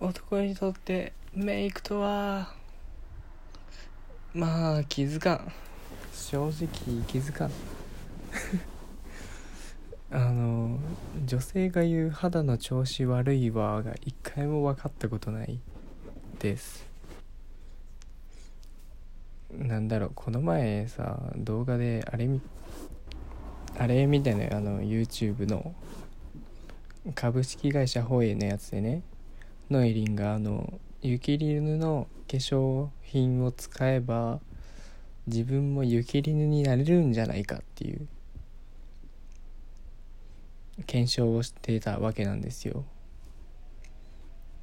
男にとってメイクとはまあ気づかん。正直気づかん。あの女性が言う肌の調子悪いわが一回も分かったことない。です。なんだろうこの前さ動画であれみあれみたいなあの YouTube の株式会社ホエイのやつでね。ノエリンがあの雪り犬の化粧品を使えば自分も雪り犬になれるんじゃないかっていう。検証をしてたわけなんですよ。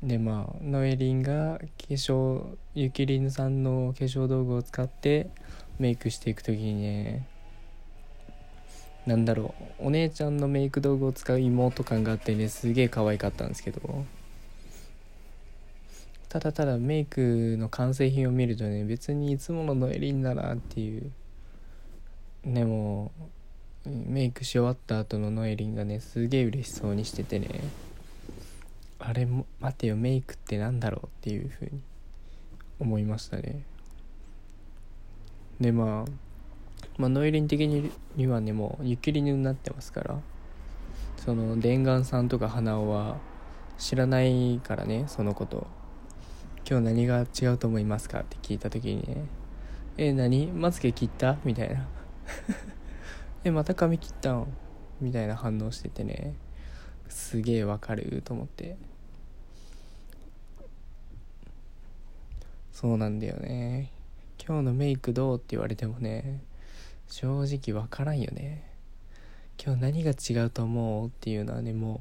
でまあノエリンが化粧ゆきりぬさんの化粧道具を使ってメイクしていく時にねなんだろうお姉ちゃんのメイク道具を使う妹感があってねすげえ可愛かったんですけど。ただただメイクの完成品を見るとね別にいつものノエリンだなっていう。でもメイクし終わった後のノエリンがねすげえ嬉しそうにしててね。あれも待てよメイクってなんだろうっていうふうに思いましたね。でまあまあ、ノイリン的にはねもう雪りになってますから。その伝願さんとか花尾は知らないからねそのこと。今日何が違うと思いますかって聞いた時にね。え何？まつげ切った？みたいな。えまた髪切ったん？みたいな反応しててね。すげえわかると思って。そうなんだよね。今日のメイクどうって言われてもね正直わからんよね。今日何が違うと思うっていうのはねも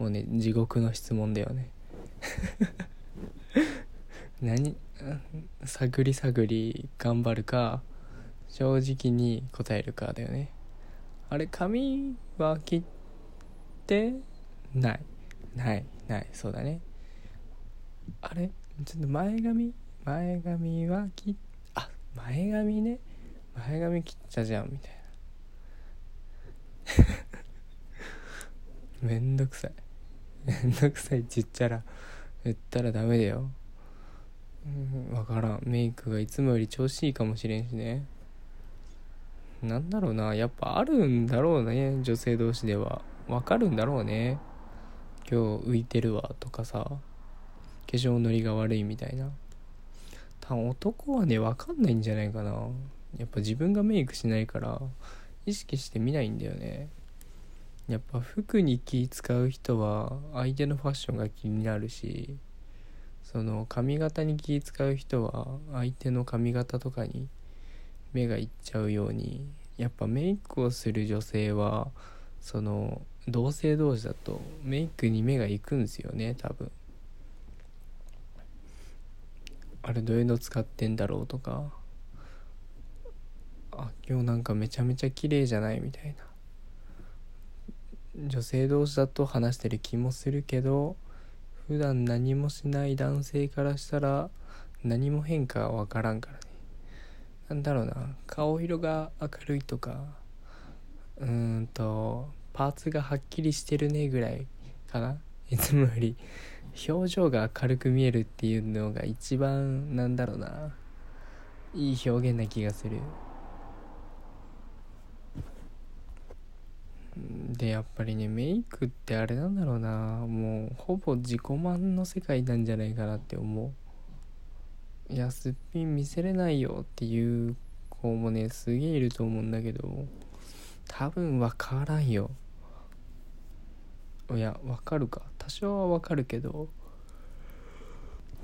うもうね地獄の質問だよね。何探り探り頑張るか正直に答えるかだよね。あれ髪は切ってない。ないない。そうだね。あれ？ちょっと前髪？前髪は切っあ前髪ね。前髪切ったじゃんみたいな。めんどくさい。めんどくさいちって言ったら言ったらダメだよ。うん。分からん。メイクがいつもより調子いいかもしれんしね。なんだろうな。やっぱあるんだろうね。女性同士では。わかるんだろうね。今日浮いてるわとかさ。化粧のりが悪いみたいな。多分男はね分かんないんじゃないかな。やっぱ自分がメイクしないから意識して見ないんだよね。やっぱ服に気使う人は相手のファッションが気になるし。その髪型に気使う人は相手の髪型とかに目がいっちゃうようにやっぱメイクをする女性はその同性同士だとメイクに目がいくんですよね多分。あれどういうの使ってんだろうとか。あ今日なんかめちゃめちゃ綺麗じゃないみたいな。女性同士だと話してる気もするけど普段何もしない男性からしたら何も変化は分からんからね。なんだろうな。顔色が明るいとかうーんとパーツがはっきりしてるねぐらいかな。いつもより表情が明るく見えるっていうのが一番なんだろうな。いい表現な気がする。でやっぱりねメイクってあれなんだろうな。もうほぼ自己満の世界なんじゃないかなって思う。いやすっぴん見せれないよっていう子もねすげえいると思うんだけど多分分からんよ。いや分かるか。多少は分かるけど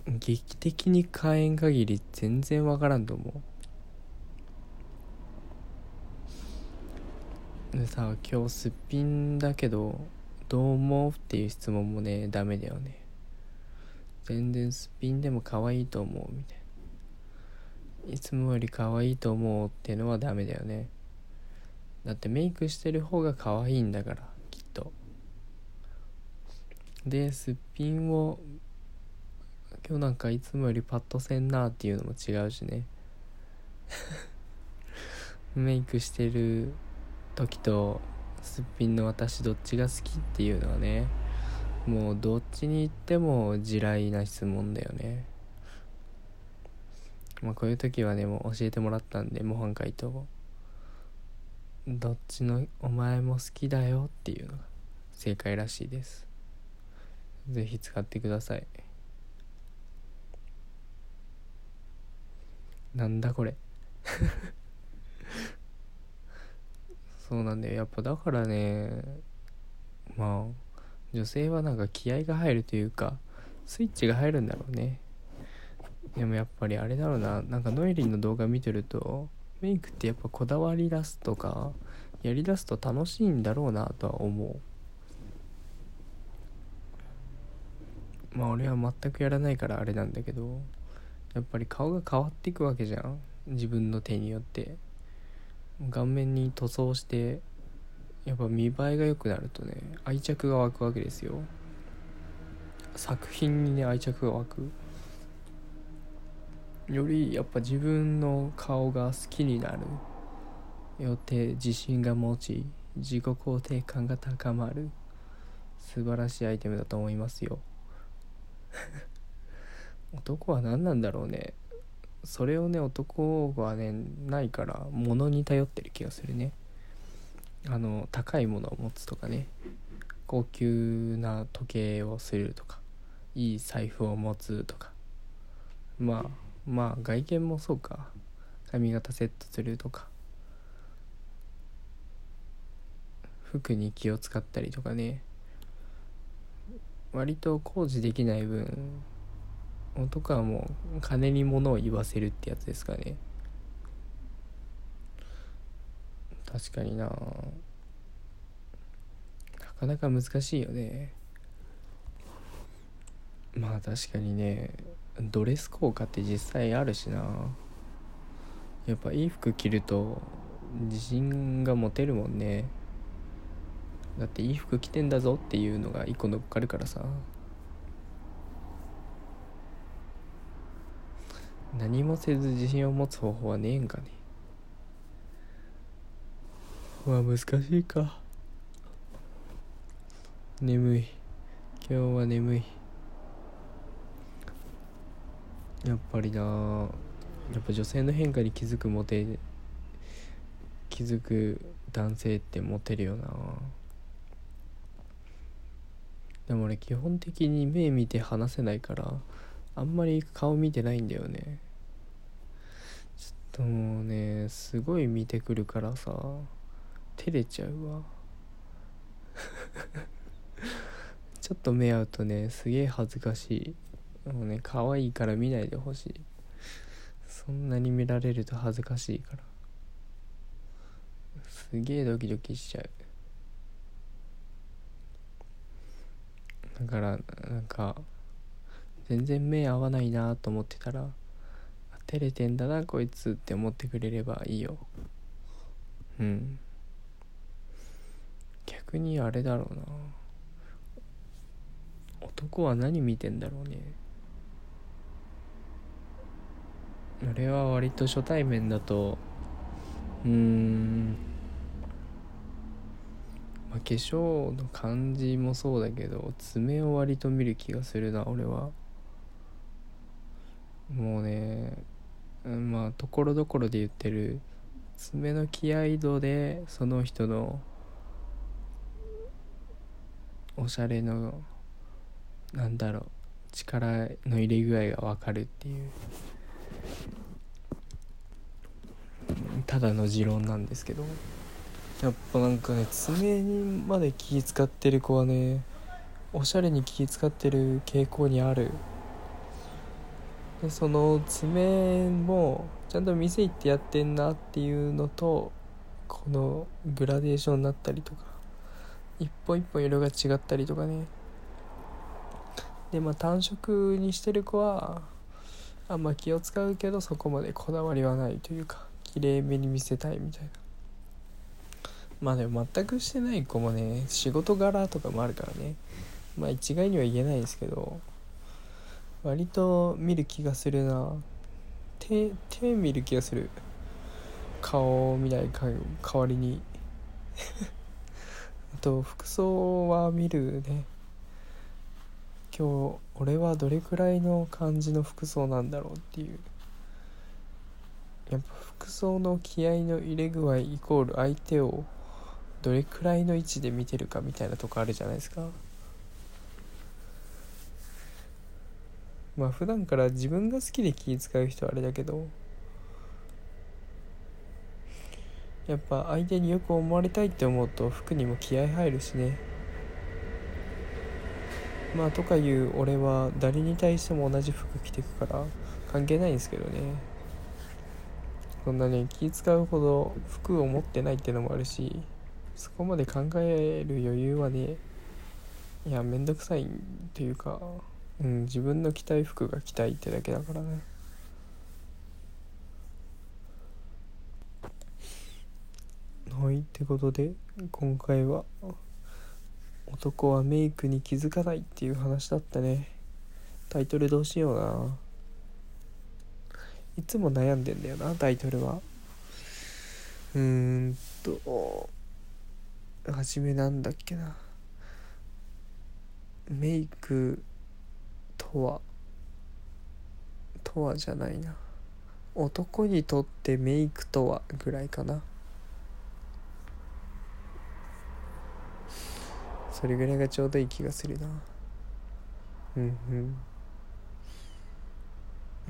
劇的に火炎限り全然分からんと思う。でさ今日すっぴんだけどどう思うっていう質問もねダメだよね。全然すっぴんでも可愛いと思うみたいな。いつもより可愛いと思うっていうのはダメだよね。だってメイクしてる方が可愛いんだからきっと。ですっぴんを今日なんかいつもよりパッとせんなっていうのも違うしね。メイクしてる時とすっぴんの私どっちが好きっていうのはねもうどっちに行っても地雷な質問だよね。まあこういう時はねもう教えてもらったんで模範解答どっちのお前も好きだよっていうのが正解らしいです。是非使ってください。なんだこれ。そうなんだよ。やっぱだからねまあ女性はなんか気合が入るというかスイッチが入るんだろうね。でもやっぱりあれだろうな。なんかノエリンの動画見てるとメイクってやっぱこだわり出すとかやりだすと楽しいんだろうなとは思う。まあ俺は全くやらないからあれなんだけどやっぱり顔が変わっていくわけじゃん。自分の手によって。顔面に塗装してやっぱ見栄えが良くなるとね愛着が湧くわけですよ。作品にね愛着が湧く。よりやっぱ自分の顔が好きになる。よって自信が持ち自己肯定感が高まる。素晴らしいアイテムだと思いますよ。男は何なんだろうね。それをね男はねないから物に頼ってる気がするね。あの高いものを持つとかね。高級な時計をするとか。いい財布を持つとか。まあまあ外見もそうか。髪型セットするとか。服に気を使ったりとかね。割と工事できない分男はもう金に物を言わせるってやつですかね。確かにな。なかなか難しいよね。まあ確かにね。ドレス効果って実際あるしな。やっぱいい服着ると自信が持てるもんね。だっていい服着てんだぞっていうのが一個乗っかるからさ。何もせず自信を持つ方法はねえんかね。まあ難しいか。眠い。今日は眠い。やっぱりな。やっぱ女性の変化に気づくモテ気づく男性ってモテるよな。でも俺基本的に目見て話せないからあんまり顔見てないんだよね。ともうねすごい見てくるからさ照れちゃうわ。ちょっと目合うとねすげえ恥ずかしい。もうね可愛いから見ないでほしい。そんなに見られると恥ずかしいから。すげえドキドキしちゃう。だからなんか全然目合わないなと思ってたら照れてんだなこいつって思ってくれればいいよ。うん。逆にあれだろうな。男は何見てんだろうね。俺は割と初対面だとうーん、まあ、化粧の感じもそうだけど爪を割と見る気がするな俺は。もうねまあところどころで言ってる爪の気合度でその人のおしゃれのなんだろう力の入れ具合が分かるっていうただの持論なんですけどやっぱなんかね爪にまで気使ってる子はねおしゃれに気使ってる傾向にある。でその爪もちゃんと店行ってやってんなっていうのとこのグラデーションになったりとか一本一本色が違ったりとかね。でまあ単色にしてる子はあんま気を使うけどそこまでこだわりはないというか綺麗めに見せたいみたいな。まあでも全くしてない子もね仕事柄とかもあるからね。まあ一概には言えないですけど。割と見る気がするな。手手見る気がする。顔を見ないか代わりに。あと服装は見るね。今日俺はどれくらいの感じの服装なんだろうっていう。やっぱ服装の気合の入れ具合イコール相手をどれくらいの位置で見てるかみたいなとこあるじゃないですか。まあ普段から自分が好きで気使う人はあれだけどやっぱ相手によく思われたいって思うと服にも気合入るしね。まあとかいう俺は誰に対しても同じ服着てくから関係ないんですけどね。そんなね気使うほど服を持ってないってのもあるしそこまで考える余裕はねいやめんどくさいというか、うん、自分の着たい服が着たいってだけだからね。はいってことで今回は男はメイクに気づかないっていう話だったね。タイトルどうしような。いつも悩んでんだよなタイトルは。うーんと初めなんだっけな。メイクとはとはじゃないな。男にとってメイクとはぐらいかな。それぐらいがちょうどいい気がするな。うんうん。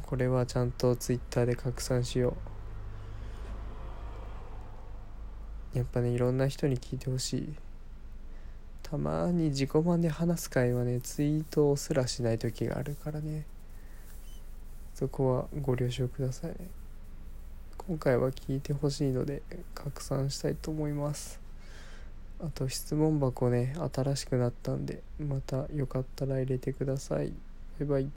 これはちゃんとツイッターで拡散しよう。やっぱねいろんな人に聞いてほしい。たまに自己満で話す会はねツイートすらしない時があるからね。そこはご了承ください今回は聞いてほしいので拡散したいと思います。あと質問箱ね新しくなったんでまたよかったら入れてください。バイバイ。